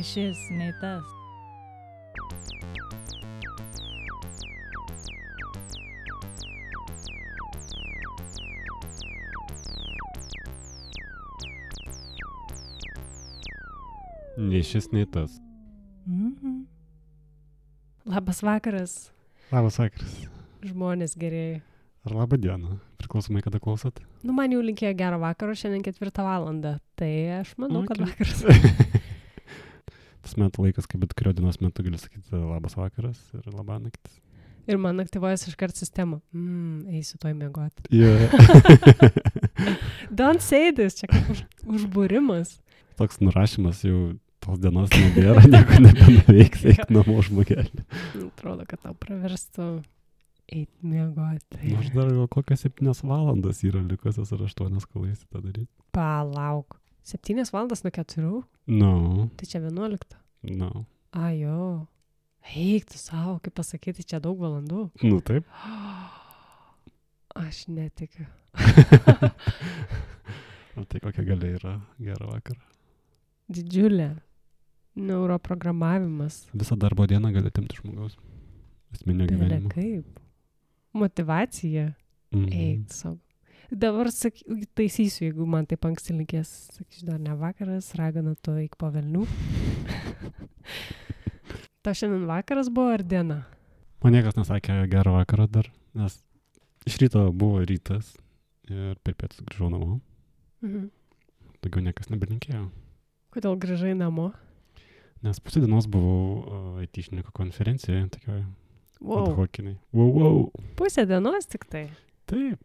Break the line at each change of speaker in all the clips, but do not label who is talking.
Nei šis, nei tas.
Nei šis, nei tas.
Mhm. Labas vakaras,
Labas vakaras.
žmonės gerieji.
Ar laba diena. Priklausomai, kada klausot.
Nu, man jau linkėjo gero vakaro, šiandien ketvirtą valandą. Tai aš manau, kad
Okay.
vakaras.
Metų laikas, kai bet kurio dienos metu gali sakyti labas vakaras ir labą naktį.
Ir man aktyvuojas iškart sistema. Mmm, eisiu toj mėgoti.
Yeah.
Don't say this, čia kaip už, užbūrimas.
Toks nurašymas jau tos dienos nebėra, nieko nebenuveiks, eik namo žmogelį.
Atrodo, kad tau praverstų eiti mėgoti.
Nors dar gal kokias septynias valandas yra likusios ar aštuonias, kol eisi tą daryti.
Palauk. Septynės valandas nuo keturių?
No,
Tai čia vienuolikta.
No.
Ajo. Eik tu savo, kaip pasakyti, čia daug valandų.
Nu taip.
Aš netikiu.
O tai kokia galia yra gerą vakarą.
Didžiulė. Neuroprogramavimas.
Visą darbo dieną gali timti žmogaus. Asmeninio gyvenimo.
kaip. Motivacija.
Mhm.
Eik tu savo. Dabar sak, taisysiu, jeigu man taip anksti linkės, sakysiu, dar ne vakaras, ragana to eik po velnių. Tau šiandien vakaras buvo ar diena?
Man niekas nesakė gerą vakarą dar, nes iš ryto buvo rytas ir per pietus grįžau namo.
Mhm.
Daugiau niekas nebelinkėjo.
Kodėl grįžai namo?
Nes pusę dienos buvau uh, įtišninkų konferencijoje, tokioje
Wow.
adhokiniai. Wow, wow.
Pusę dienos tik tai.
Taip.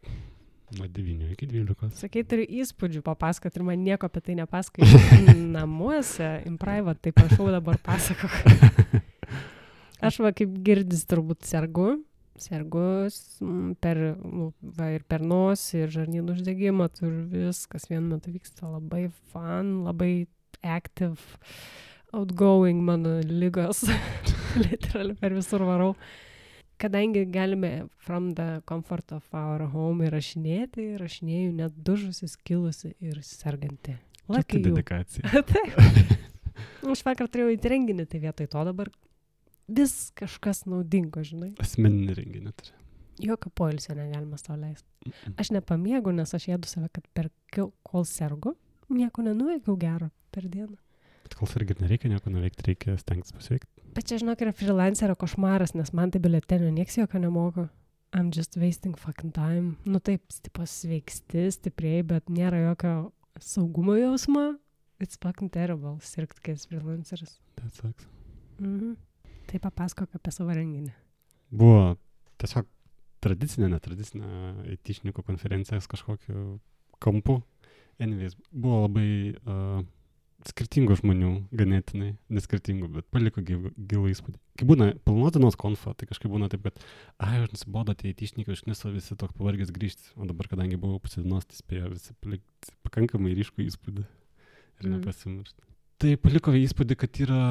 Nuo 9 iki 12.
Sakai, turi įspūdžių papasakot ir man nieko apie tai nepasakai. Namuose, in private, tai prašau dabar pasakok. Aš va kaip girdis turbūt sergu. Sergus per, nu, va, ir per nosį, ir žarnynų uždegimą, tur viskas vienu metu vyksta labai fun, labai active, outgoing mano lygos. Literaliai per visur varau. Kadangi galime from the comfort of our home įrašinėti, įrašinėjau net dužusi, skilusi ir serganti. You.
dedikacija.
Taip. Aš vakar turėjau į renginį, tai vietoj to dabar vis kažkas naudingo, žinai.
Asmeninį renginį turi.
Jokio poilsio negalima tau leisti. Aš nepamiegu, nes aš jėdu save, kad per kol sergu, nieko nenuveikiau gero per dieną.
Bet kol irgi nereikia nieko nuveikti, reikia stengtis pasveikti.
Bet čia, žinok, yra freelancerio košmaras, nes man tai biletenio nieks jokio nemoka. I'm just wasting fucking time. Nu taip, stipas sveiksti, stipriai, bet nėra jokio saugumo jausmo. It's fucking terrible, sirgti kaip freelanceris.
Tai atsaks.
Mhm. Tai papasakok apie savo renginį.
Buvo tiesiog tradicinė, netradicinė įtišninkų konferencija kažkokiu kampu. Anyways, buvo labai uh, skirtingų žmonių, ganėtinai, neskirtingų, bet paliko gyv- gilų įspūdį. Kai būna pilnuotinos konfa, tai kažkaip būna taip, kad, ai, aš nusibodo tie įtišnikai, aš nesu visi toks pavargęs grįžti, o dabar, kadangi buvau pusė dienos, tai spėjo visi palikti pakankamai ryškų įspūdį ir
Mhm.
nepasimiršti. Tai paliko įspūdį, kad yra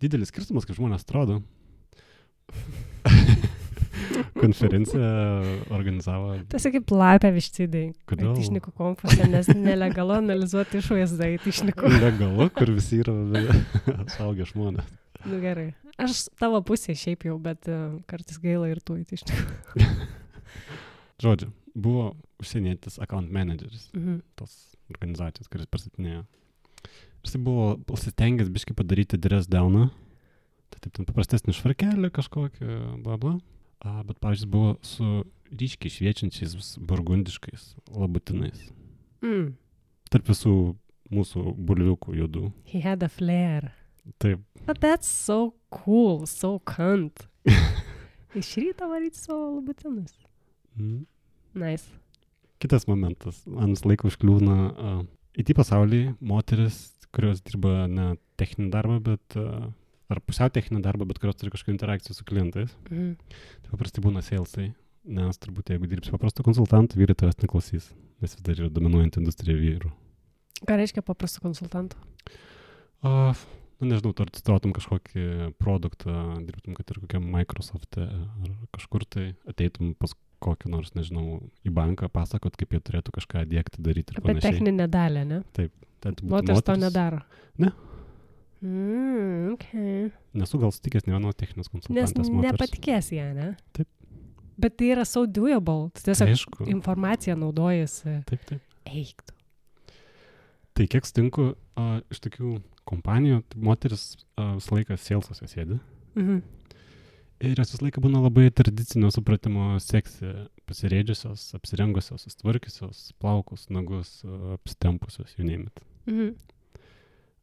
didelis skirtumas, kaip žmonės atrodo. Konferenciją organizavo.
Tas kaip lapė vištydai.
Kodėl?
Aitišnikų konfose, nes nelegalu analizuoti išvaizdą aitišnikų.
Legalu, kur visi yra suaugę žmonės.
Nu gerai. Aš tavo pusė šiaip jau, bet uh, kartais gaila ir tų aitišnikų.
Žodžiu, buvo užsienietis account manageris
Mhm.
tos organizacijos, kuris pristatinėjo. Jis buvo pasistengęs biškai padaryti dress downą. Tai taip, ten paprastesnį švarkelį kažkokį, bla bla. A, bet, pavyzdžiui, buvo su ryškiai šviečiančiais burgundiškais labutinais.
Mm.
Tarp visų mūsų bulviukų judų.
He had a flair.
Taip,
But that's so cool, so cunt. Iš ryto varyti savo labutinus.
Mm.
Nice.
Kitas momentas, vis laiko užkliūna uh, tą pasaulį moteris, kurios dirba ne techninį darbą, bet uh, ar pusiau techninį darbą, bet kurios turi kažkokių interakcijų su klientais.
Mhm.
Tai paprastai būna salesai, nes turbūt jeigu dirbsi paprastų konsultantų, vyrai tavęs neklausys, nes vis dar yra dominuojanti industrija vyrų.
Ką reiškia paprastų konsultantų?
Uh, nu, nežinau, tu atsistotum kažkokį produktą, dirbtum, kad ir kokiam Microsoft ar kažkur tai ateitum pas kokį nors, nežinau, į banką, pasakot, kaip jie turėtų kažką dėkti, daryti ir
Apie
panašiai.
techninę dalę, ne?
Tai būtum
Moteris to nedaro.
Ne.
Mm, okay.
Nesu gal sutikęs ne vienos techninės
Nes
konsultantės moters.
nepatikės ją, ne?
Taip.
Bet tai yra so doable. Tu tiesiog
Aišku.
informaciją naudojasi.
Taip, taip.
Eiktų.
Tai kiek stinku a, iš tokių kompanijų, tai moteris a, visą laiką sėlsose sėdi.
Mhm.
Ir jos visą laiką būna labai tradicinio supratimo seksį, pasirėdžiusios, apsirengusios, sustvarkiusios, plaukus, nagus, apsitempusios, jų neimit.
Mhm.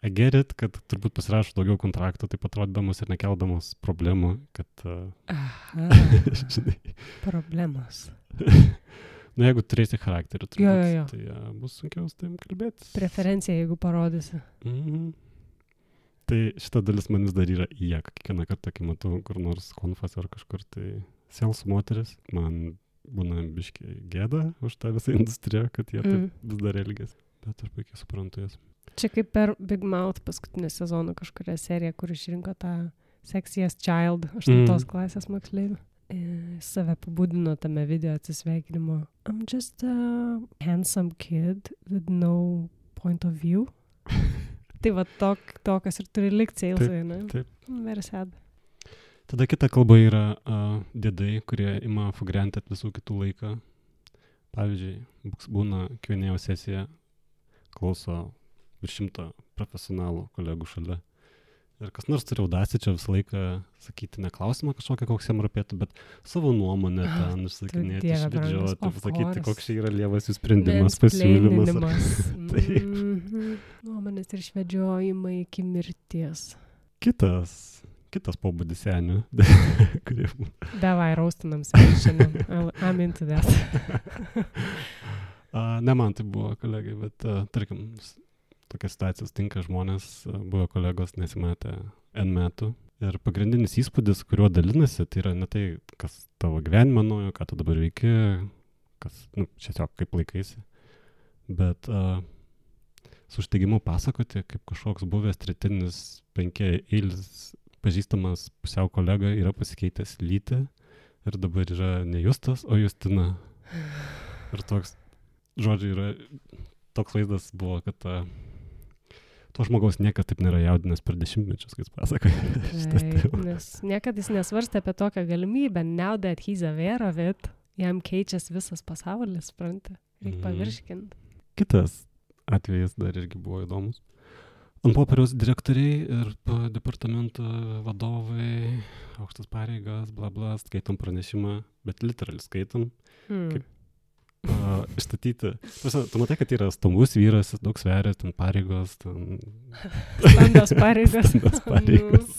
I get it, kad turbūt pasirašo daugiau kontraktų, taip atrodydamos ir nekeldamos problemų, kad,
Aha.
žinai,
Problemos.
nu jeigu turėsi charakterį, turbūt,
Jo, jo, jo.
tai a, bus sunkiau su tavim kalbėti.
Preferencija, jeigu parodysi.
Mhm. Tai šita dalis man vis dar yra į ją, kiekvieną kartą, kai matau kur nors konfas ar kažkur, tai sėlsų moteris, man būna biški gėda už tą visą industriją, kad jie taip
Mm.
vis dar elgesi. Bet aš puikiai suprantu jas.
Čia kaip per Big Mouth paskutinį sezoną kažkuria serija, kur išrinko tą Sexiest Child 8
Mm.
klasės moksleivį. E, Save pabudino tame video atsisveikinimo. I'm just a handsome kid with no point of view. tai va tok, tokas ir turi likti seilsai, ne?
taip.
Very sad.
Tada kita kalba yra uh, dėdai, kurie ima fugrenti at visų kitų laiką. Pavyzdžiui, būna kvienėjo sesija, klauso virš šimto profesionalų kolegų šalia. Ir kas nors turi audasi čia visą laiką sakyti ne klausimą kažkokią, koks jam rūpėtų, bet savo nuomonę
Ah,
ten išsakinėti, išvedžioti, pasakyti, koks čia yra lievas jų sprendimas, pasiūlymas. ar-. Taip.
Mhm. Nuomonės ir išvedžiojimai iki mirties.
Kitas, kitas pobūdis senių, kurie
Davai, raustinam šiandien. I'm into that.
Ne man tai buvo kolegai, bet a, tarkim, s- tokia situacija tinka žmonės, a, buvo kolegos nesimatę N metų. Ir pagrindinis įspūdis, kuriuo dalinasi, tai yra ne tai, kas tavo gyvenime naujo, ką tu dabar veiki, kas, nu, tiesiog kaip laikaisi, bet a, su užteigimu pasakoti, kaip kažkoks buvęs tretinis penki eilis pažįstamas pusiau kolega yra pasikeitęs lytį ir dabar yra ne Justas, o Justina. Ir toks, žodžiu, yra toks vaizdas buvo, kad a, to žmogaus niekada taip nėra jaudinęs per dešimtmečius, kai jis pasakoja. šitą temą.
nes niekada jis nesvarstė apie tokią galimybę. Now that he's aware of it, jam keičiasi visas pasaulis, supranti. Reikia
Mhm.
pavirškinti.
Kitas atvejis dar irgi buvo įdomus. Ant popieriaus direktoriai ir pa- departamento vadovai, aukštas pareigas, bla bla, skaitom pranešimą, bet literaliai skaitom,
Hmm.
Kaip- uh, išstatyti. Prasme, tu matai, kad yra stambus vyras, daug sveria, ten pareigos, ten
Stambios pareigos.
stambios pareigos,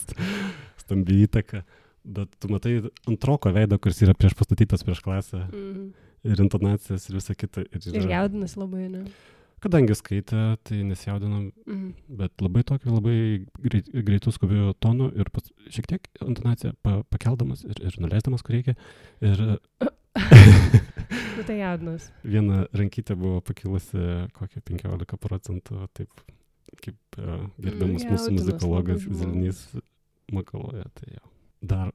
stambi įtaka. Bet tu matai antroko veidą, kuris yra prieš pastatytas prieš klasę
Mhm.
ir intonacijas ir visa kita. Ir
Ir
yra-
jaudinasi labai, ne?
Kadangi skaitė, tai nesijaudino,
Mhm.
bet labai tokiu labai greit, greitų skubių tonų ir pats šiek tiek intonaciją pa, pakeldamas ir, ir nuleisdamas, kur reikia. Ir
Nu tai jaudinas.
viena rankytė buvo pakilusi kokią 15 procentų, taip kaip uh, gerbiamas
Mm,
mūsų muzikologas. Zelenys makaloja. Tai jo. Dar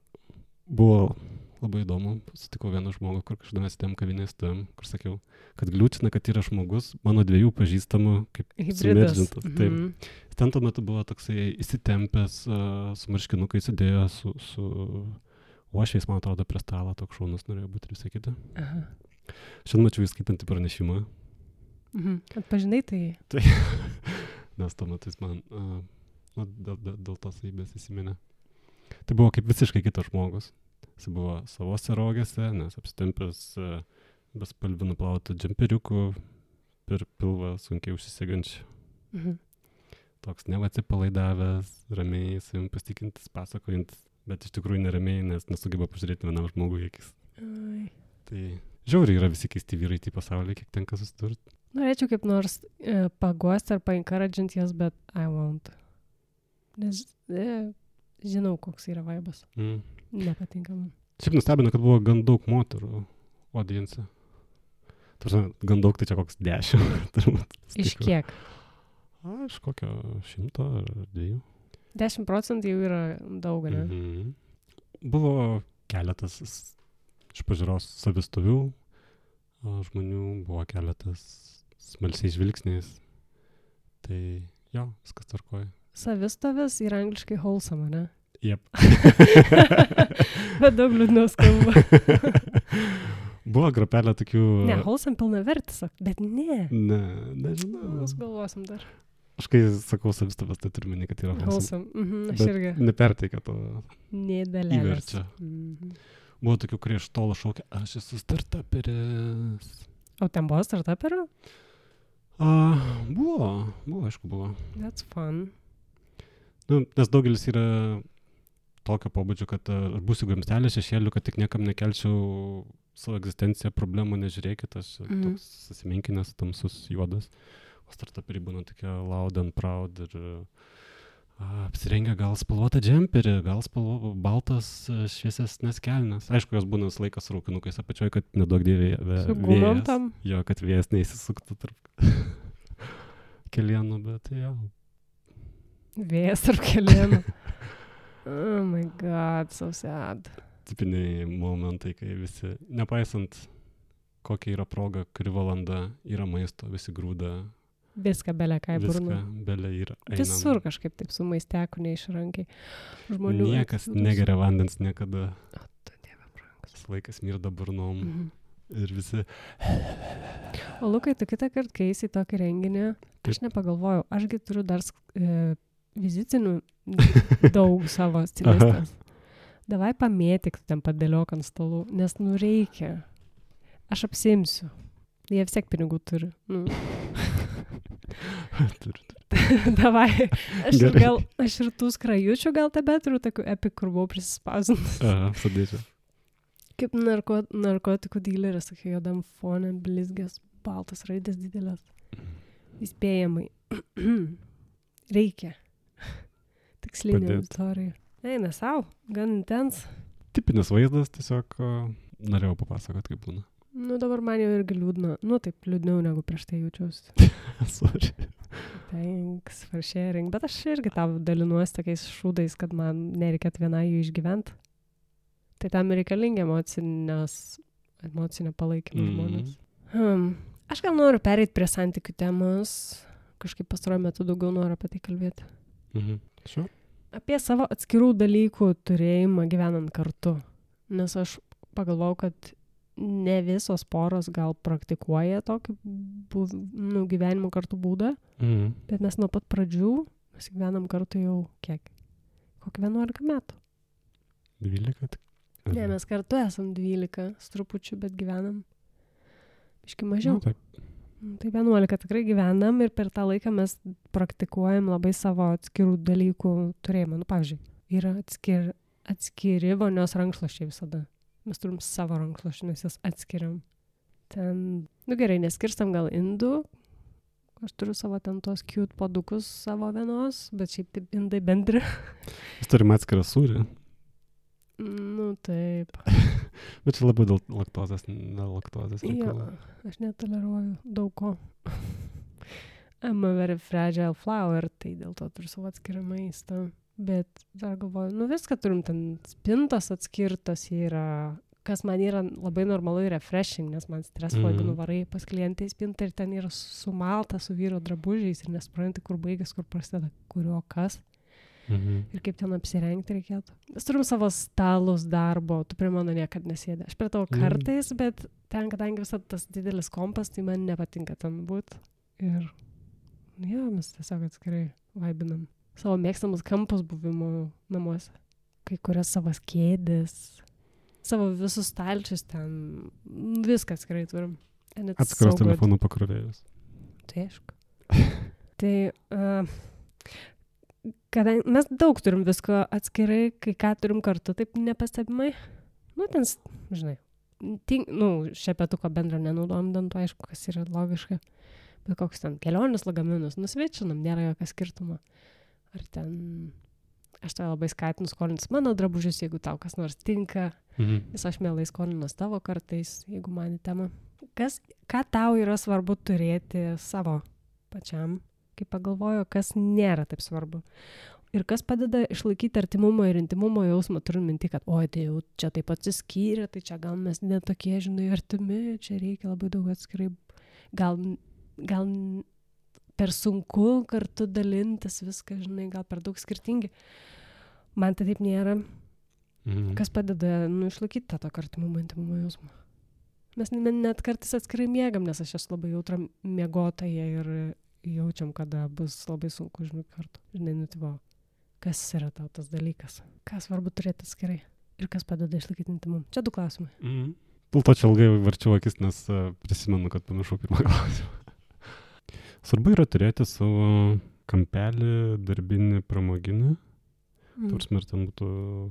buvo labai įdomu, sutikau vieną žmogų, kur kažkada mes tėm kavinės tam, kur sakiau, kad gliūtina, kad yra žmogus, mano dviejų pažįstamų, kaip
Hybridas.
sumeržintas. Taip.
Mhm.
Ten tuo metu buvo toksai įsitempęs, uh, su marškinukai sudėjo, su, su uošviais, man atrodo, prie stalo toks šaunus norėjo būti ir visą kitą.
Aha.
Šiandien mačiau įskaitantį pranešimą,
Mhm. Atpažinai tai.
nes tuo metu jis man uh, nu, dėl, dėl, dėl tos savybės įsiminė. Tai buvo kaip visiškai kitas žmogus. Jis buvo savose rogėse, nes apsitempęs uh, bespalvių nuplautų džemperiukų per pilvą sunkiai užsisegančių.
Mhm.
Toks nevatsipalaidavęs, ramiai, savim pasitikintis, pasakojantis, bet iš tikrųjų neramiai, nes nesugeba pažiūrėti vienam žmogui akis.
Ai.
Tai žiauriai yra visi keisti vyrai į pasaulį, kiek tenka susidurti.
Norėčiau kaip nors e, paguosti ar paencouragint jas, bet I won't. Nes e, žinau, koks yra vaibas.
Mm.
Nepatinka man.
Šiaip nustebino, kad buvo gan daug moterų audience. Tarsi, gan daug, tai čia koks dešimt. turbūt.
Iš kiek?
A, iš kokio šimto ar dviejų.
10 procentų jau yra daug, ne?
Mhm. Buvo keletas iš pažiūros savistovių žmonių, buvo keletas smalsiais žvilgsniais. Tai jo, viskas tvarkoja.
Savistovis yra angliškai wholesome, ne?
Jep.
Bet daug liūdniau skamba.
Buvo grupelė tokių...
Ne, wholesome pilna vertis, bet ne.
Ne, nežinau.
Mes galvosim dar.
Aš kai sakau savistabas, tai turiu meni, kad yra wholesome.
Wholesome. Mhm, aš irgi.
neperteikia to
Nedalė.
įverčio.
Mhm.
Buvo tokių, kurie iš tolo šaukia, aš esu startuperis.
O ten buvo startuperių?
A, buvo, buvo, aišku, buvo.
That's fun.
Nu, nes daugelis yra tokio pobūdžio, kad a, aš būsiu gamstelė šešėlių, kad tik niekam nekelčiau savo egzistenciją problemų, nežiūrėkit, aš mm. toks susimenkinęs, tamsus, juodas. O startuperiai būna tokie loud and proud ir a, apsirengę gal spalvotą džemperį, gal spalvo, baltas a, šviesesnės kelnes. Aišku, jos būna visą laiką su rūkinukais apačioj, kad nedaug
Su gumom tam.
Jo, kad vėjas neįsisuktų tarp kelienų, bet jo.
Vėjas tarp kelienų. Oh my god, so sad.
tipiniai momentai, kai visi, nepaisant kokia yra proga, kuri valanda yra maisto, visi grūda,
Viską belia ką į
viską,
burną.
belė yra. einam.
Visur kažkaip taip su maisteku neišrankiai. Žmonių.
Niekas
atsidūrus-
negeria vandens niekada,
O, tu dieve brangus.
visą laiką smirda burnom
Mhm.
ir visi,
O Lukai, tu kitą kartą, kai eisi į tokį renginį, aš nepagalvojau, ašgi turiu dar e, vizitinių daug savo stilistės. Davai pamėtik ten padėliok ant stalų, nes nu reikia. Aš apsimsiu. Jie vis tiek pinigų turi. Nu.
turi, turi.
Davai. Aš
Gerai.
gal, aš ir tų skrajučių gal tebe turiu tokių epik, kur buvau prisispausdinus.
Aha, sudėčiau.
Kaip narko, narkotikų dileris, tokia juodam fone, blizgės, baltas raidės didelės. Įspėjamai. Reikia. Tikslinė auditorija. Eina savo, gan intens.
Tipinis vaizdas, tiesiog norėjau papasakoti, kaip būna.
Nu dabar man jau irgi liūdna. Nu taip, liūdniau negu prieš tai jaučiausi.
Sorry.
Thanks for sharing. Bet aš irgi tau dalinuosi tokiais šūdais, kad man nereikėtų vienai jų išgyventi. Tai tam reikalingi emocinės, emocinio palaikymo mm. žmonės. Hmm. Aš gal noriu pereiti prie santykių temos. Kažkaip pastaruoju metu daugiau noriu apie tai kalbėti.
Mhm. Šiuo?
Apie savo atskirų dalykų turėjimą gyvenant kartu. Nes aš pagalvojau, kad ne visos poros gal praktikuoja tokį buv, nu, gyvenimo kartu būdą.
Mhm.
Bet mes nuo pat pradžių, mes gyvenam kartu jau kiek? Kokį 11 metų.
12 tik.
Ne, mes kartu esam 12 su trupučiu, bet gyvenam. Iški mažiau.
Nu, taip.
Nu, Tai 11 tikrai gyvenam ir per tą laiką mes praktikuojam labai savo atskirų dalykų turėjimą. Nu, pavyzdžiui, yra atskir, atskiri vonios rankšluošiai visada. Mes turim savo rankšluošius, nes jas atskiriam. Ten, nu gerai, neskirstam gal indų. Aš turiu savo ten tos cute padukus savo vienos, bet šiaip taip indai bendri.
Mes turime atskirą sūrį,
nu taip.
bet čia labiau dėl laktozės, ne laktozės.
Jo, aš netoleruoju daug ko. I'm a very fragile flower, tai dėl to turiu savo atskirą maistą. Bet dar galvoju, nu viską turim ten, spintos atskirtos yra, kas man yra labai normalu ir refreshing, nes man streso, mm. jeigu
Mhm.
nuvarai pas klientą į spintą ir ten yra sumalta su vyro drabužiais ir nesupranti, kur baigas, kur prasideda, kurio kas
Mhm.
ir kaip ten apsirengti reikėtų. Mes turim savo stalus darbo, tu prie mano niekada nesėdė. Aš prie tavo
Mm.
kartais, bet ten, kadangi visą tas didelis kompas, tai man nepatinka ten būti. Ir, nu jo, mes tiesiog atskirai vaibinam savo mėgstamus kampus buvimo namuose. Kai kurias savas kėdės, savo visus stalčius ten, viską atskirai turim.
Atskiros telefonų pakrovėjus.
Tai aišku. tai, uh, kadangi mes daug turim visko atskirai, kai ką turim kartu, taip nepastebimai. Nu, ten, žinai, tink, nu, šepetuko bendro nenaudojam dantų, aišku, kas yra logiška. Bet koks ten kelionės lagaminus, nusvečianam, nėra jokio skirtumo. Ar ten, aš tave labai skatinu skolintis mano drabužius, jeigu tau kas nors tinka.
Mhm.
Vis aš mielai skolinuos tavo kartais, jeigu man į temą. Kas, ką tau yra svarbu turėti savo pačiam, kai pagalvoju, kas nėra taip svarbu. Ir kas padeda išlaikyti artimumo ir intimumo jausmą, turiu minti, kad, oi, tai jau čia taip atsiskyrė, tai čia gal mes netokie, žinai, artimi, čia reikia labai daug atskirai. Gal, gal per sunku kartu dalintis viską, žinai, gal per daug skirtingi. Man tai taip nėra.
Mhm.
Kas padeda, nu, išlaikyti tą tokio artimumo, intimumo jausmą. Mes ne- net kartais atskirai miegam, nes aš esu labai jautra miegotoja ir jaučiam, kada bus labai sunku užmigti kartu. Žinai, nutivo, kas yra tau tas dalykas, ką svarbu turėti atskirai ir kas padeda išlaikyti intimumą. Čia du klausimai.
Mhm. Dėl to čia ilgai varčiau akis, nes uh, prisimenu, kad pamiršau pirmą klausimą. Svarbu yra turėti savo kampelį, darbinį, pramoginį.
Mm.
Turs ir ten būtų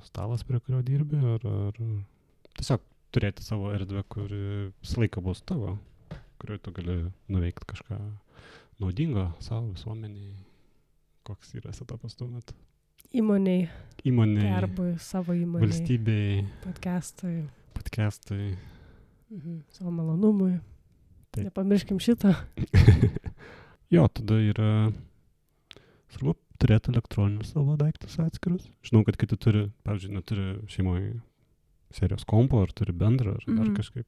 stalas, prie kurio dirbi, ar, ar tiesiog turėti savo erdvę, kuri visą laiką bus tavo, kurioje tu gali nuveikti kažką naudingo savo visuomeniai. Koks yra setapas tuomet?
Įmoniai,
Įmonė,
darbui, savo įmoniai,
valstybei,
podcastui,
podcastai.
mhm. savo malonumui.
Taip.
Nepamirškim šito.
Jo, tada yra svarbu turėti elektroninius savo daiktus atskirus. Žinau, kad kiti turi, pavyzdžiui, neturi šeimoje serijos kompo, ar turi bendrą, ar, ar
Mhm.
kažkaip.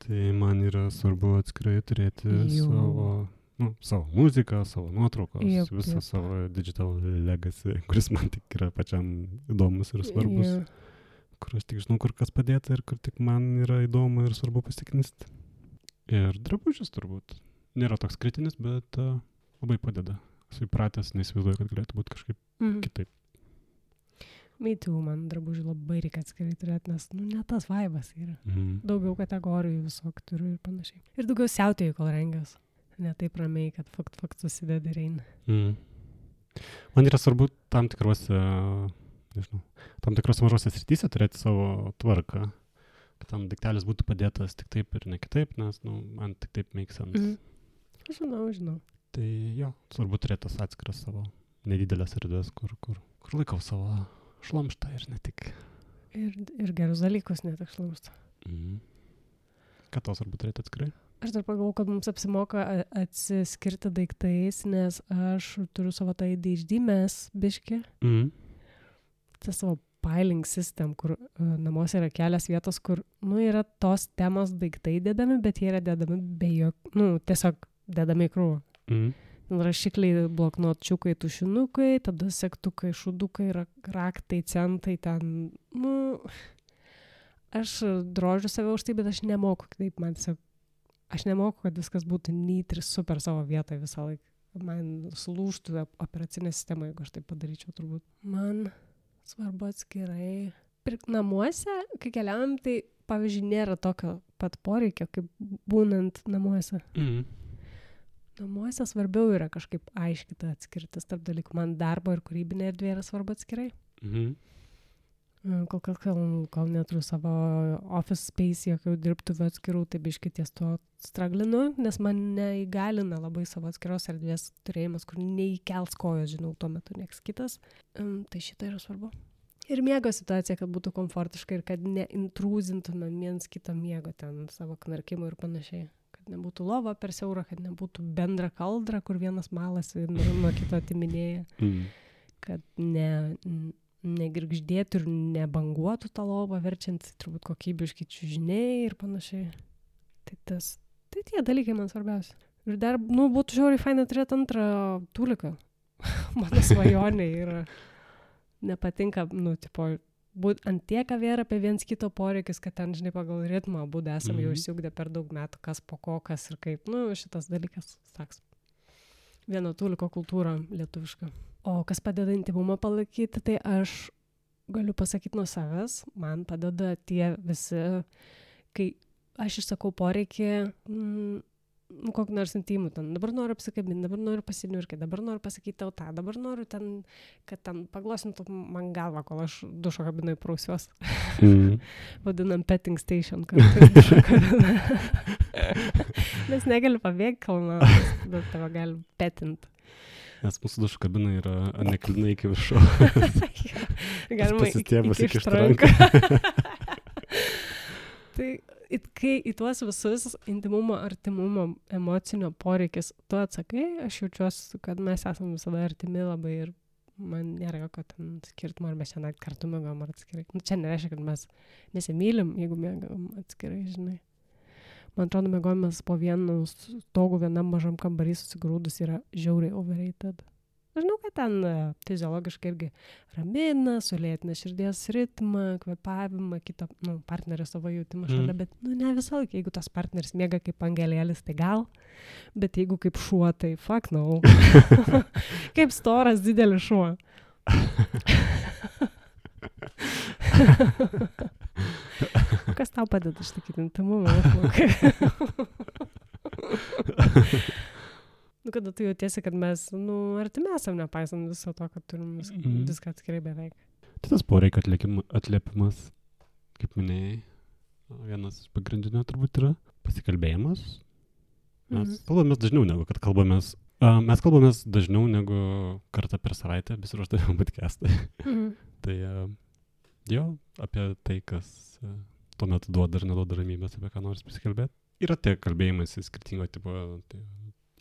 Tai man yra svarbu atskirai turėti
Jo.
savo, nu, savo muziką, savo nuotraukas,
Jep,
visą
jep.
savo digital legacy, kuris man tik yra pačiam įdomus ir svarbus,
Jo.
kur aš tik žinau, kur kas padėti ir kur tik man yra įdomu ir svarbu pasiknisti. Ir drabužis turbūt nėra toks kritinis, bet uh, labai padeda. Esu įpratęs, neįsivaizduoju, kad galėtų būti kažkaip
Mhm.
kitaip.
Meitų man drabužių labai reikia atskirai turėti, nes, nu, ne tas vaibas yra.
Mm.
Daugiau kategorijų visokių turiu ir panašiai. Ir daugiau siautėjų, kol rengias. Ne taip ramiai, kad fakt, fakt susideda ir eina.
Mm. Man yra svarbu tam tikrose, nežinau, tam tikrose mažose srityse turėti savo tvarką. Kad tam daiktelis būtų padėtas tik taip ir ne kitaip, nes, nu, man tik taip make sense.
Mhm. Žinau, žinau.
Tai jo, svarbu turėti tas atskiras savo nedidelės erdvės, kur, kur, kur laikau savo šlamštą ir ne tik.
Ir, ir gerus dalykus net aš šlamstu.
Mhm. Ką tau svarbu turėti atskirai?
Aš dar pagalvoju, kad mums apsimoka atsiskirti daiktais, nes aš turiu savo tą ADHD mes, biški,
Mhm.
tą savo piling system, kur uh, namuose yra kelias vietos, kur, nu, yra tos temos daiktai dedami, bet jie yra dedami be jok, nu, tiesiog dedami į krūvą. Ten Rašikliai, bloknočiukai, tušinukai, tada sektukai, šudukai, ra- raktai, centai, ten, nu, aš drožiu save už tai, bet aš nemoku, taip man tiesiog, aš nemoku, kad viskas būtų ir super savo vietoje visą laiką. Man sulūštų op- operacinė sistema, jeigu aš tai padaryčiau, turbūt. Man svarbu atskirai. Pirk namuose, kai keliaujam, tai pavyzdžiui, nėra tokio pat poreikio, kaip būnant namuose.
Mhm.
Namuose svarbiau yra kažkaip aiškita atskirtis tarp dalykų. Man darbo ir kūrybinė erdvė yra svarbu atskirai.
Mhm.
Mm, Kol kas, kol, kol neturiu savo office space, jokių dirbtuvių atskirų, tai biški ties to straglinu, nes man neįgalina labai savo atskiros erdvės turėjimas, kur neįkels kojos, žinau, tuo metu nieks kitas. Um, tai šitą yra svarbu. Ir miego situacija, kad būtų komfortiška ir kad neintrūzintume viens kito miego ten savo knarkimų ir panašiai. Kad nebūtų lova per siaura, kad nebūtų bendra kaldra, kur vienas malasi ir nuo kito atiminėja
Mhm.
kad ne, negirgždėtų ir nebanguotų tą lovą, verčiant turbūt kokybiški čiūžiniai ir panašiai. Tai tas, tai tie dalykai man svarbiausia. Ir dar, nu, būtų žiauriai faina turėti antrą tuliką. Mano svajonė yra. Nepatinka, nu, tipo, būt ant tiek avėra apie viens kito poreikius, kad ten, žinai, pagal ritmą būdą esame jau
Mhm.
išsiugdę per daug metų, kas po ko, kas ir kaip. Nu, šitas dalykas, saks. Vieno tuliko kultūra lietuviška. O kas padeda intimumą palaikyti, tai aš galiu pasakyti nuo savęs, man padeda tie visi, kai aš išsakau poreikį, mm, nu, kokį nors intimų, ten dabar noriu apsikabinti, dabar noriu pasiniurkti, dabar noriu pasakyti tau tą, dabar noriu ten, kad ten paglosintų man galvą, kol aš dušo kabinai prausiuos.
Mhm.
Vadinam petting station, kartais dušo kabina. Nes negaliu pabėgti, kol man, tada tave gali petint.
Nes mūsų dušų kabina yra neklinai iki viršų.
Galima iki-
pasistiebus
įkišt
įkišt
ranką. Tai it, kai į tuos visus intimumo, artimumo, emocinio poreikis tu atsakai, aš jaučiuosi, kad mes esame visada artimi labai ir man nėra jokio ten skirtumo, ar mes naktį kartu mėgom ar atskirai. Nu, čia nereiškia, kad mes nesimylim, jeigu mėgam atskirai, žinai. Man atrodo, mėgojimas po vienu stogu vienam mažam kambarį susigrūdus yra žiauriai overrated. Aš žinau, kad ten e, fiziologiškai irgi ramina, sulėtina širdies ritmą, kvepavimą, kito nu, partnerio savo jautimą šalia,
Mm.
bet nu, ne visą laiką, jeigu tas partneris mėga kaip angelėlis, tai gal, bet jeigu kaip šuo, tai fuck no. kaip storas didelis šuo. Kas tau padeda išlaikyti intimumą? nu, kada tu jautiesi, kad mes, nu, artimi esam, nepaisant viso to, kad turim vis,
Mhm.
viską atskirai beveik.
Tai tas poreikio atliepimas, kaip minėjai, vienas iš pagrindinių turbūt yra pasikalbėjimas. Mes
Mhm.
kalbamės dažniau negu kad kalbamės. a, Mes kalbamės dažniau negu kartą per savaitę, besiruošdami podcast'ai.
Mhm.
Tai a, jo, apie tai, kas a, tuo metu duoda ir neduoda ramybės, apie ką nors pasikalbėti. Yra tie kalbėjimas skirtingo tipo, tai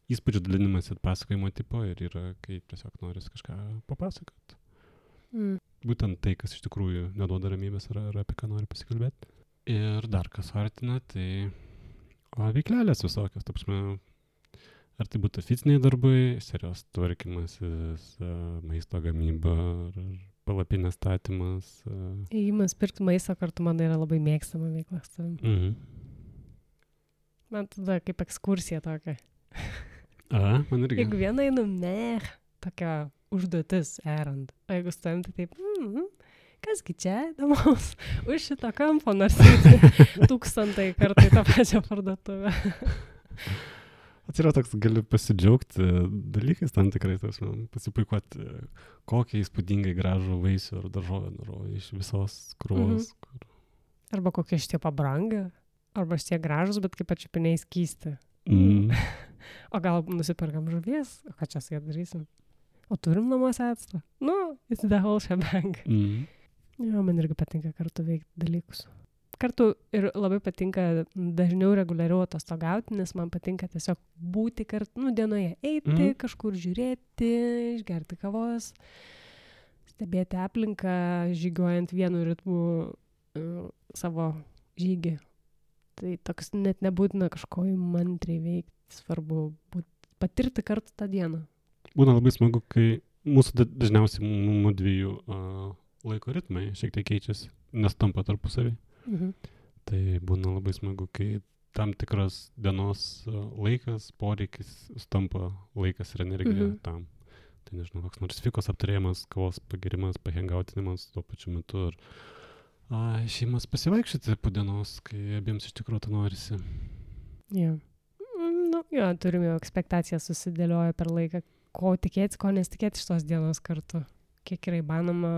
įspūdžių dalinimas ir pasakojimo tipo ir yra, kai tiesiog noris kažką papasakoti
Mm.
būtent tai, kas iš tikrųjų neduoda ramybės ar, ar apie ką nori pasikalbėti. Ir dar kas artina, tai o, veiklelės visokios, ta prasme, ar tai būtų fiziniai darbai, serijos tvarkymasis, a, maisto gamyba, palapinės statymas. a.
Įjimas pirkti maisto kartu man yra labai mėgstama veikla.
Mhm.
Man tada kaip ekskursija tokia.
A, man irgi.
Jeigu viena einu, ne, tokia užduotis erant. O jeigu stovim, tai taip, mm, kasgi čia įdomus, už šito kampo, nors tūkstantai kartai tą pačią parduotuvę.
Yra toks, gali pasidžiaugti dalykais tam tikrai, tas, pasipuikuoti, kokią įspūdingai gražų vaisių ar daržovę darovi iš visos krūvos. Mhm. Kur...
Arba kokie šitie pabrangę, arba šitie gražus, bet kaip pačiupiniai skysti.
Mm.
O gal nusipirkam žuvies, o ką čia su ja darysim? O turim namuose atstą? Nu, it's the whole shebang.
Mm.
Jo, man irgi patinka kartu veikti dalykus. Kartu ir labai patinka dažniau reguliariau atostogauti, nes man patinka tiesiog būti kartu, nu, dienoje, eiti, mm. kažkur žiūrėti, išgerti kavos, stebėti aplinką, žygiuojant vienu ritmu uh, savo žygį. Tai toks net nebūtina kažko įmantriai veikti, svarbu būt, patirti kartu tą dieną.
Būna labai smagu, kai mūsų da- dažniausiai mūsų dviejų uh, laiko ritmai šiek tiek keičiasi, nes tampa tarpusavį.
Mhm.
Tai būna labai smagu, kai tam tikras dienos laikas, poreikis stampa laikas ir energija
Mhm.
tam. Tai nežinau, koks nors fikos aptarėjimas, kavos pagirimas, pahengautinimas tuo pačiu metu ir a, išėjimas pasivaikščioti po dienos, kai abiems iš tikrųjų to norisi.
Jo. Nu, jo, turim jau ekspektacijas susidėlioję per laiką, ko tikėtis, ko nesitikėti iš tos dienos kartu. Kiek yra įmanoma,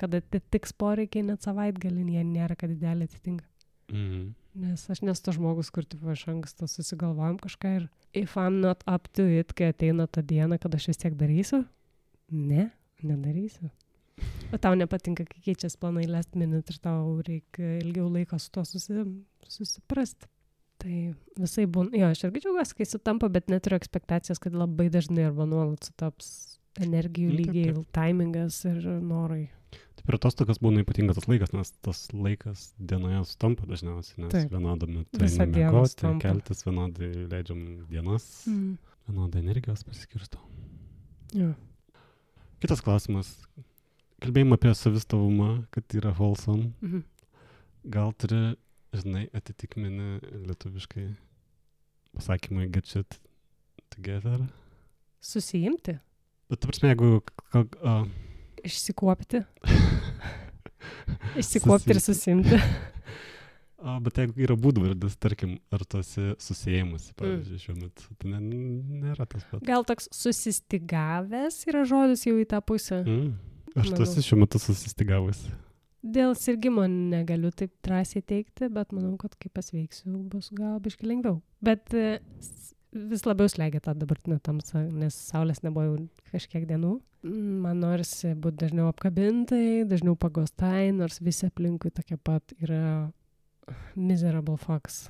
kad atitiks poreikiai net savaitgalį, jie nėra, kad idealiai atitinka.
Mhm.
Nes aš nesu tas žmogus, kur tipo iš anksto susigalvojam kažką ir if I'm not up to it, kai ateina ta diena, kad aš vis tiek darysiu, ne, nedarysiu. O tau nepatinka, kai keičiasi planai last minute ir tau reikia ilgiau laiko su to susi, susiprasti. Tai visai būna, jo, aš irgi džiaugiuosi, kai sutampa, bet neturiu ekspektacijos, kad labai dažnai arba nuolat sutaps energijų
Nu, taip,
lygiai, timingas ir norai.
Taip ir atostogas būna ypatingas tas laikas, nes tas laikas dienoje sutampa dažniausiai, nes
Taip.
vienodą metu
sutampa.
keltis vienodai leidžiam dienas,
Mm.
vienodai energijos pasiskirsto.
Jo.
Kitas klausimas. Kalbėjom apie savistovumą, kad yra wholesome.
Mhm.
Gal turi, žinai, atitikmenį lietuviškai pasakymui get shit together?
Susijimti,
Bet, ta prasme, jeigu... Uh,
išsikuopti. Išsikuopti ir susimti.
a, bet jeigu yra būdvardis, tarkim, ar tu esi
Mm.
susijėjimas, pavyzdžiui, šiuo metu, tai ne, nėra tas pats.
Gal toks susistigavęs yra žodis jau į tą pusę.
Mm. Aš tu esi šiuo metu susistigavusi.
Dėl sirgimo negaliu taip drąsiai teikti, bet manau, kad kai pasveiksiu, bus gal biškai lengviau. Bet e, vis labiau slegia tą dabartinę tamsą, nes saulės nebuvo jau kažkiek dienų. Man norisi būti dažniau apkabintai, dažniau pagostai, nors visi aplinkui tokie pat yra miserable fox.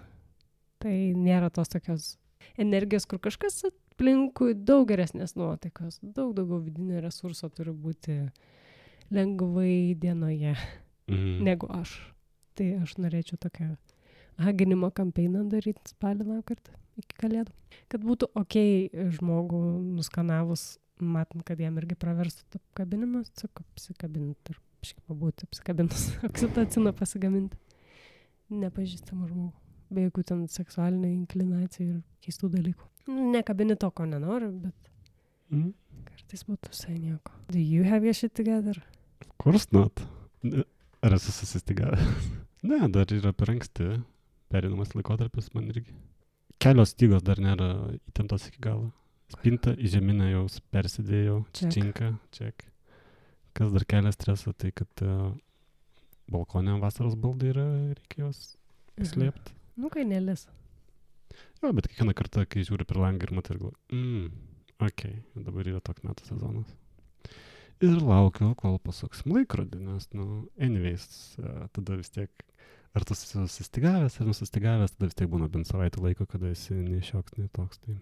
Tai nėra tos tokios energijos, kur kažkas aplinkui daug geresnės nuotaikos, daug daugiau vidinio resurso turi būti lengvai dienoje
Mm.
negu aš. Tai aš norėčiau tokią aginimo kampeiną daryti spalį lapkritį iki kalėdų. Kad būtų ok žmogų nuskanavus, matant, kad jam irgi praverstų apkabinimas, tiesiog apsikabinti ir šiaip pabūti apsikabinus, oksitociną pasigaminti. Nepažįstamą žmogų. Be jokių ten seksualinių inklinacijų ir keistų dalykų. Nu, Nekabini to, ko nenori, bet
Mm.
kartais būtų visai nieko. Do you have your shit together?
Ne- Ar esi susistigavęs? ne, dar yra per anksti. Perinamas laikotarpis man irgi. Kelios stygos dar nėra įtemptos iki galo. Spinta į žeminę jau persidėjau,
Check.
činka, ček. Kas dar kelia stresą, tai kad uh, balkonė vasaros baldai yra, reikia juos slėpti.
Nu, kai nelis.
Jo, bet kiekvieną kartą, kai žiūri per langą ir matai, galvoju, mm, ok, dabar yra toks metų sezonas. Ir laukiu, kol pasuksim laikrodį, nes, nu, anyways, a, tada vis tiek, ar tu susistigavęs, ar nesusistigavęs, tada vis tiek būna bent savaitę laiko, kada esi nei šioks, nei toks. Tai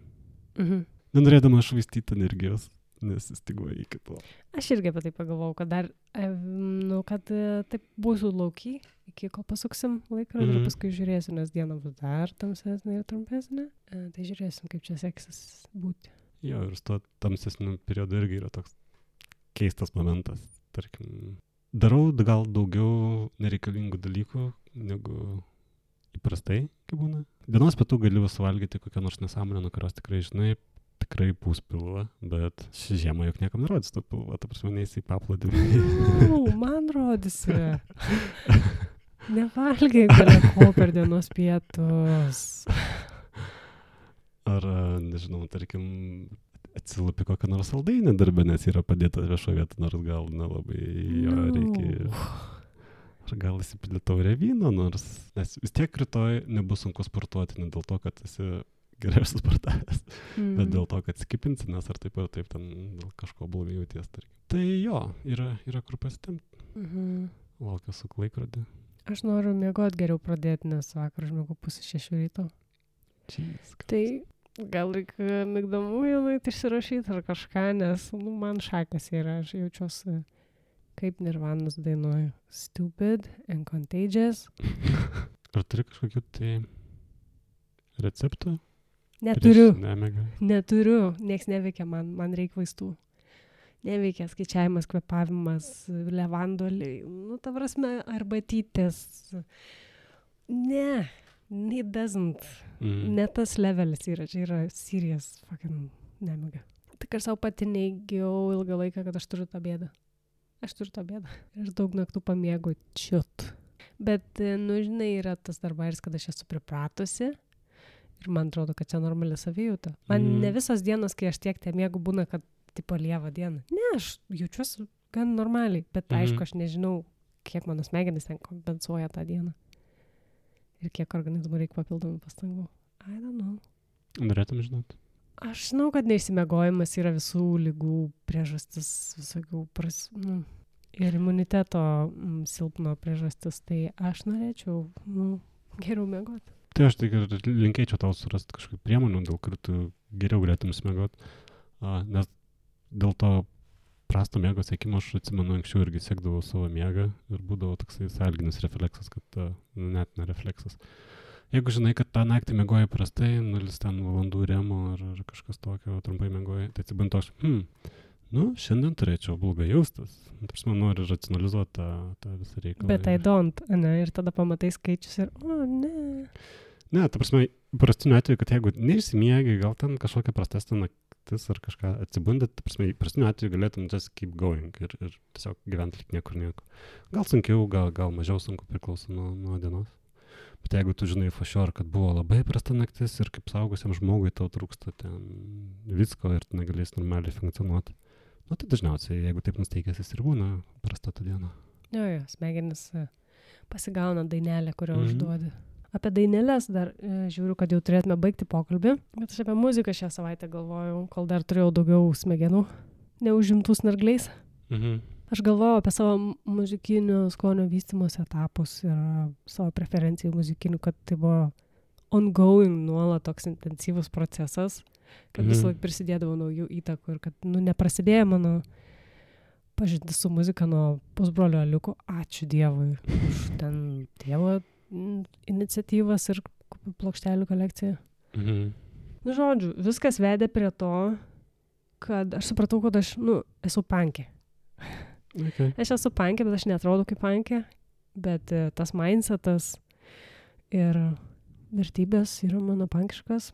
Mhm.
nenorėdama švaistyti energijos, nesistiguoju iki to.
Aš irgi apie tai pagalvojau, kad dar, e, nu, kad e, taip būsiu laukiai, iki kol pasuksim laikrodį ir
Mhm.
paskui žiūrėsiu, nes diena bus dar tamsesnė ir trumpesnė. E, Tai žiūrėsim, kaip čia seksis būti.
Jo, ir su to tamsesniu periodu irgi yra toks keistas momentas. Tarkim, darau gal daugiau nereikalingų dalykų negu įprastai, kaip būna. Dienos pietų galiu suvalgyti kokią nors nesąmonę, nuo kurios tikrai žinai, tikrai pūs pilvą, bet ši žiema juk niekam nerodys to pilvą, ta prasme, neįsi į paplodį.
Nu, man rodisi. Nevalgiai gale ko per dienos pietus.
Ar, nežinau, tarkim, atsilupi kokią nors saldainį darbę, nes yra padėta viešo vieta, nors gal nelabai jo reikia.
Nu.
Ar gal įsipilti taurę vyno, nors, nes vis tiek rytoj nebus sunku sportuoti, ne dėl to, kad esi geriausias sportavęs,
Mm.
bet dėl to, kad skipinsi, nes ar taip ar taip ten dėl kažko blogai jauties. Tai jo, yra, yra kur pasitemti,
Mhm.
laukia su laikrodį.
Aš noriu miegoti geriau pradėti, nes vakar užmėgau pusę šešių ryto.
Jeez,
Tai gal reikia migdomųjų nueiti išsirašyti ar kažką, nes nu, man šakas yra, aš jaučiuosi kaip nirvanas dainuoju. Stupid and contagious.
Ar turi kažkokių tai receptų?
Neturiu, neturiu, nieks neveikia man, man reikia vaistų. Neveikia skaičiavimas, kvepavimas, levandoliai, nu, ta prasme, arbatytės. Ne, it doesn't.
Mm.
Ne tas levelis yra, čia yra serious fucking nemiga. Tik aš savo pati neigiau ilgą laiką, kad aš turiu tą bėdą. Aš turiu tą bėdą. Ir aš daug naktų pamiegu čiut. Bet, e, nu, žinai, yra tas darbairis, kad aš esu pripratusi. Ir man atrodo, kad čia normali savijauta. Man
Mm.
ne visos dienos, kai aš tiek te miegu, būna, kad tipo lieva diena. Ne, aš jaučiuosi gan normaliai. Bet, mm. aišku, aš nežinau, kiek mano smegenys ten kompensuoja tą dieną. Ir kiek organizmui reikia papildomų pastangų. I don't know.
Norėtum žinoti?
Aš žinau, kad neišsimiegojimas yra visų lygų priežastis, visokių pras... Nu, ir imuniteto mm, silpno priežastis. Tai aš norėčiau nu, geriau miegoti.
Tai aš tik linkėčiau tau surasti kažkokių priemonių, dėl kurių tu geriau galėtum smėgoti. Nes dėl to prasto miego sėkimo aš atsimenu anksčiau irgi sėkdavau savo miegą ir būdavo toksai salginis refleksas, kad a, nu, net ne refleksas. Jeigu žinai, kad tą naktį mėgoji prastai, nulis ten valandų remo ar, ar kažkas tokio, trumpai mėgoji, tai atsibint toks, hmm, nu, šiandien turėčiau blogai jaustis. Tarsi man nori racionalizuoti tą, tą visą reikalą.
Bet I don't, ne? Ir tada pamatai skaičius ir, o ne.
Ne, ta prasme, prastiniu atveju, kad jeigu neišsimiegi, gal ten kažkokia prastesnė naktis ar kažką atsibundi, ta prasme, prastiniu atveju galėtum just keep going ir, ir tiesiog gyventi lik niekur nieko. Gal sunkiau, gal, gal mažiau sunku priklauso nuo, nuo dienos. Bet jeigu tu žinai fašior, kad buvo labai prasta naktis ir kaip saugusiam žmogui tau trūksta ten visko ir tu negalėsi normaliai funkcionuoti, nu tai dažniausiai, jeigu taip nusteikęs jis ir būna prasta ta diena.
Jo, jo, smegenis e, pasigauna dainelę, kurią
Mhm.
mhm. užduodi. Apie dainelės dar e, žiūriu, kad jau turėtume baigti pokalbį, bet aš apie muziką šią savaitę galvojau, kol dar turėjau daugiau smegenų, neužimtų snargliais.
Mhm.
Aš galvojau apie savo mu- muzikinio skonio vystimus etapus ir savo preferencijų muzikinių, kad tai buvo ongoing, nuolat toks intensyvus procesas, kad
Mhm.
visą laiką prisidėdavo naujų įtakų ir kad, nu, neprasidėjo mano pažintis su muzika nuo pusbrolio aliuko. Ačiū Dievui už ten tėvo mm, iniciatyvas ir plokštelių kolekciją.
Mhm.
Nu, žodžiu, viskas vedė prie to, kad aš supratau, kad aš, nu, esu pankė.
Okay.
Aš esu pankė, bet aš netrodau kaip pankė, bet e, tas mindsetas ir vertybės yra mano pankiškas.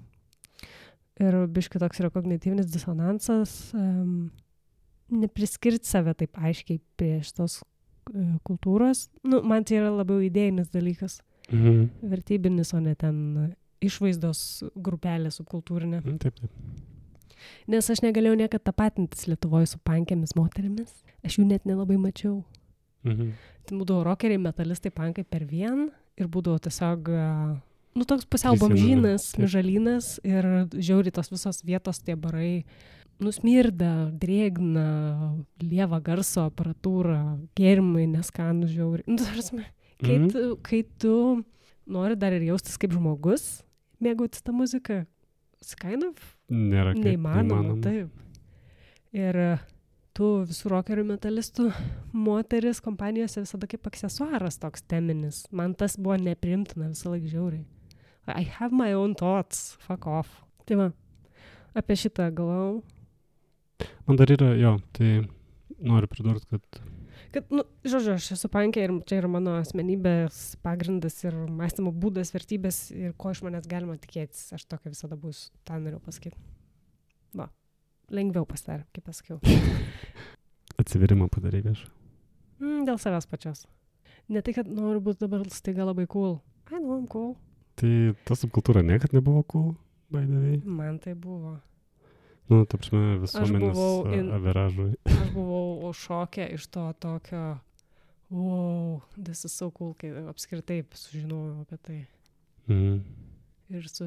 Ir biškai toks yra kognityvinis disonansas, um, nepriskirti save taip aiškiai prie šitos uh, kultūros. Nu, man tai yra labiau idėjinis dalykas,
Mhm.
vertybinis, o ne ten e, išvaizdos grupelė subkultūrinė.
Mm, Taip, taip.
Nes aš negalėjau niekada tapatintis Lietuvoje su pankėmis moterimis. Aš jų net nelabai mačiau.
Mhm.
Tai būdavo rockeriai, metalistai, pankai per vien ir būdavo tiesiog, a, nu, toks pusiau bomžynas,
taip.
žalynas ir žiauri tos visos vietos tie barai nusmirda, drėgna, lieva garso aparatūra, gėrimai neskanų žiauri. Nu, ta prasme, kai,
Mhm.
tu, kai tu nori dar ir jaustis kaip žmogus, mėgautis tą muziką, it's kind of
Nėra
neįmanoma, taip. Ir e, tų visų rockerių metalistų moteris kompanijose visada kaip aksesuaras toks teminis. Man tas buvo neprimtina visą laiką žiauriai. I have my own thoughts, fuck off. Tai va, apie šitą galvau.
Man dar yra, jo, tai noriu pridurti, kad
Kad, nu, žodžiu, aš esu pankė ir čia yra mano asmenybės pagrindas ir mąstymo būdas, vertybės ir ko iš manęs galima tikėtis. Aš tokia visada bus, tą norėjau pasakyti. Va, lengviau pasidarė, kaip pasakiau.
atsiverimą padarai viešą.
Mm, dėl savęs pačios. Ne tai, kad noriu būti dabar staiga labai cool. I know I'm cool.
Tai ta subkultūra niekad nebuvo cool, way.
Man tai buvo.
Nu, ta prasme, visuomenės
in-
averažui.
Aš buvau šokė iš to tokio, wow, this is so cool, kai apskritai sužinojau apie tai.
Mhm.
Ir su,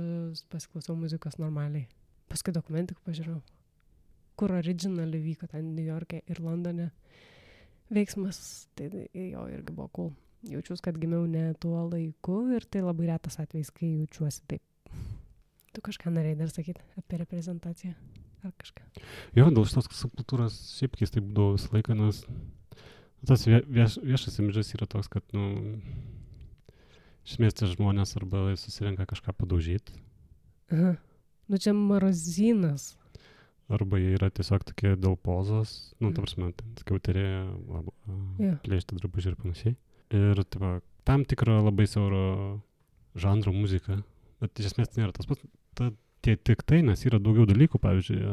pasiklausiau muzikos normaliai. Paskui dokumentikų pažiūrėjau, kur originaliai vyko ten New York'e ir Londone veiksmas. Tai jo irgi buvo cool. Jaučiuosi, kad gimiau ne tuo laiku ir tai labai retas atvejis, kai jaučiuosi taip. Tu kažką norėjai dar sakyti apie reprezentaciją ar kažką.
Jo, dėl šitos subkultūros šiaip keistai būdavo visą laiką, nes tas vie- vieš, viešas imidžas yra toks, kad, nu, iš esmės tie žmonės arba susirenka kažką padaužyti,
Aha. Nu čia marozinas.
arba jie yra tiesiog tokie dėl pozos, nu, ta
Mhm.
prasme, skiauterė,
Jo.
plėšti drabužiai ir panašiai. Ir, tai va, tam tikrą labai siauro žanro muziką, bet iš esmės tai nėra tas pats, ta, tie tik tai, nes yra daugiau dalykų, pavyzdžiui,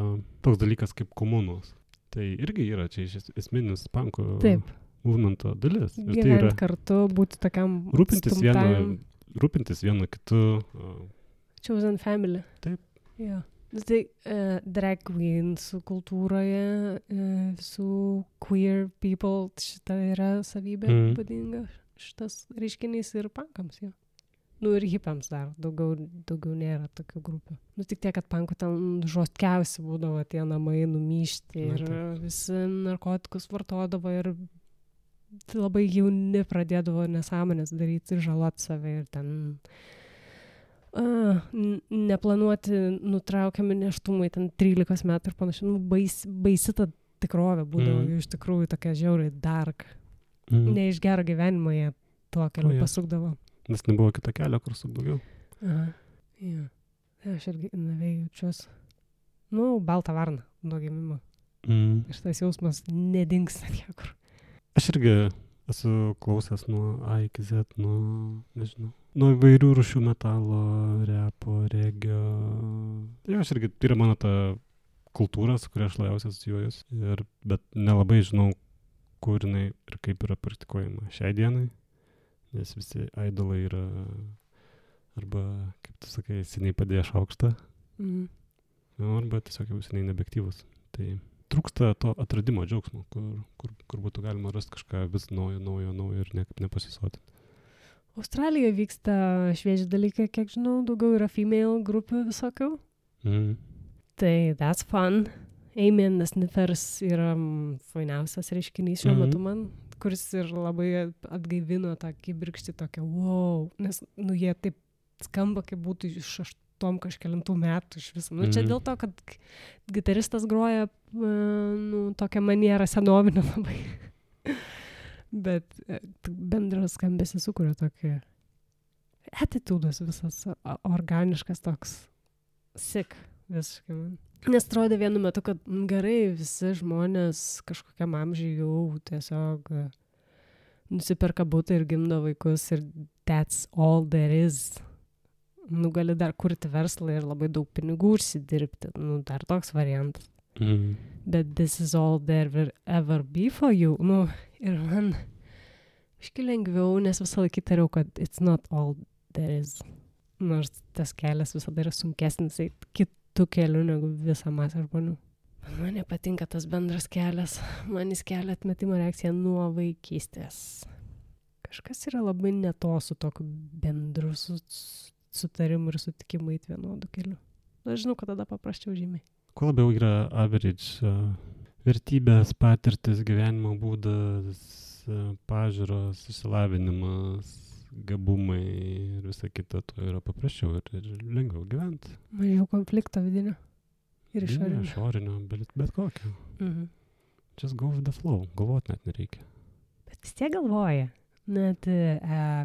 toks dalykas kaip komunos. Tai irgi yra čia iš es- esminis panko
Taip.
movemento dalis. Ir tai yra
Gyventi kartu, būti tokiam.
rūpintis vienu,
atstumtajam.
rūpintis vienu kitu.
Chosen family.
Taip.
Jo. Nu, Tai uh, drag queens kultūroje, uh, visų queer people, šita yra savybė mm. būdinga, šitas reiškinys ir pankams jo. Nu ir hipams dar, daugiau, daugiau nėra tokių grupių. Nu tik tiek, kad pankų ten žostkiausi būdavo tie namai numyšti ir visi narkotikus vartodavo ir tai labai jauni pradėdavo nesąmonės daryti ir žalot save ir ten n- neplanuoti nutraukiami neštumai, ten 13 metų ir panašiai, nu, bais, baisi ta tikrovė būdavo,
Mm.
iš tikrųjų tokia žiauriai dark.
mm.
Ne iš gero gyvenimo jie tuo keliu
jo.
pasukdavo.
Nes nebuvo kito kelio, kur su daugiau.
Aha. Ja. Aš irgi navėjau jaučiuosi. Nu, baltą varną nuo gimimo.
Mm.
Ir tas jausmas nedingsta niekur.
Aš irgi esu klausęs nuo A iki Z, nuo, nežinau, nuo įvairių rušių metalo, repo, regio. Jo, aš irgi, tai yra mano ta kultūra, su kuria aš labiausiai asocijuojuosi. Ir, bet nelabai žinau, kur jinai ir kaip yra praktikuojama šiai dienai, nes visi idolai yra arba, kaip tu sakai, seniai padėję šaukštą,
Mhm.
nu, arba tiesiog jau seniai nebeaktyvus. Tai trūksta to atradimo džiaugsmo, kur, kur, kur būtų galima rasti kažką vis naujo, naujo, naujo ir niekaip nepasisotinti.
Australijoje vyksta švieži dalykai, kiek žinau, daugiau yra female grupių visokių.
Mm.
Tai that's fun. Amen the Sniffers yra mm, fainiausias reiškinys šiuo
Mhm.
metu man, kuris ir labai atgaivino tą kibirkštį tokią, wow, nes, nu, jie taip skamba, kaip būtų iš aštuom kažkėlintų metų iš viso. Nu, čia
Mhm.
dėl to, kad gitaristas groja, e, nu, tokią manierą senovinę labai. Bet e, bendras skambesi sukuria tokį attitudas visas organiškas toks sik visiškai man. Nes atrodė vienu metu, kad mm, gerai visi žmonės kažkokiam amžiui jau tiesiog e, nusiperka būtą ir gimdo vaikus ir that's all there is. Nu, gali dar kurti verslą ir labai daug pinigų užsidirbti. Nu, dar toks variantas.
Mm.
Bet this is all there will ever be for you. Nu, ir man iški lengviau, nes visą laiką tariau, kad it's not all there is. Nors tas kelias visada yra sunkesnis eit kitų kelių negu visą masę žmonių. Man nepatinka tas bendras kelias. Man jis kelia atmetimo reakciją nuo vaikystės. Kažkas yra labai neto su tokiu bendru su, sutarimu ir sutikimu eiti vienodu keliu. Na, žinau, kad tada paprasčiau žymiai.
Kuo labiau yra average uh, vertybės, patirtis, gyvenimo būdas, uh, pažiūros, išsilavinimas, gabumai ir visa kita, tuo yra paprasčiau ir, ir lengviau gyventi.
Mažiau konflikto vidinio. Ir
Ne,
išorinio.
Išorinio, bet, bet kokio.
Mhm.
Just go with the flow, galvot net nereikia.
Bet vis tiek galvoja. Net e,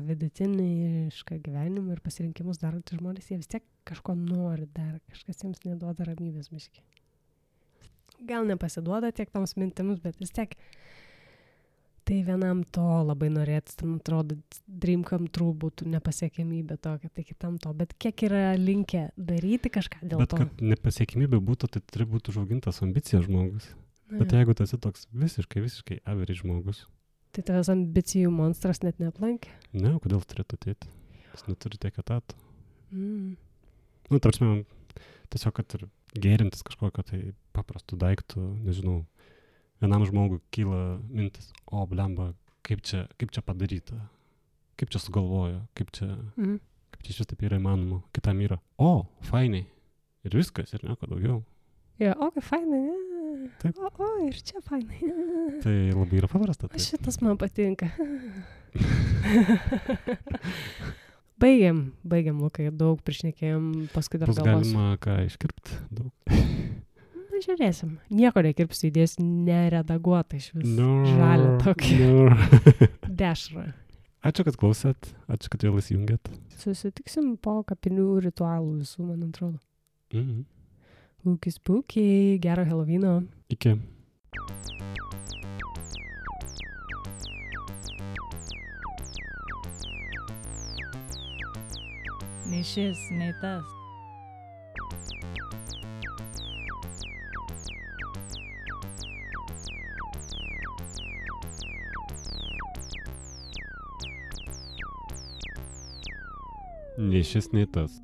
vidutinišką gyvenimą ir pasirinkimus darantys žmonės, jie vis tiek kažko nori dar, kažkas jiems neduoda ramybės miški. Gal nepasiduoda tiek toms mintims, bet vis tiek tai vienam to labai norėtų, tam atrodo, dream come true būtų nepasiekimybė tokia, tai kitam to, bet kiek yra linkę daryti kažką dėl
Bet
to.
kad nepasiekimybė būtų, tai turi būti užaugintas ambicija žmogus.
Na
Bet jeigu tu esi toks visiškai, visiškai average žmogus,
Tai tavęs ambicijų monstras net neaplankė.
ne, kodėl turėtų ateiti? Jis neturi tiek etatų.
Mm.
Nu, tarsi, tiesiog, kad ir gėrintis kažkokio tai paprastų daiktų, nežinau, vienam žmogui kyla mintis, o blemba, kaip čia, kaip čia padaryta, kaip čia sugalvojo, kaip čia,
Mm.
kaip čia šis taip yra įmanoma, kitam yra, o, fainai, ir viskas, ir nieko daugiau.
Jo, o, kaip fainai.
Taip.
O, o, ir čia fainai.
Tai labai yra paprasta.
O
Tai.
šitas man patinka. baigiam, baigiam, Lukai, daug prišnekėjom, paskui dar galvosiu.
galima ką iškirpti daug.
Na, žiūrėsim. Nieko nekirpsiu, įdėsiu neredaguotą iš vis.
No,
Žalę tokį.
no.
Dešrą.
Ačiū, kad klausėt, ačiū, kad vėl įsijungėt.
Susitiksim po kapinių ritualų visų, man atrodo.
Mhm.
Ūkis pukiai, gero Helovino.
Iki.
Nei šis, nei tas.
Nei šis, nei tas.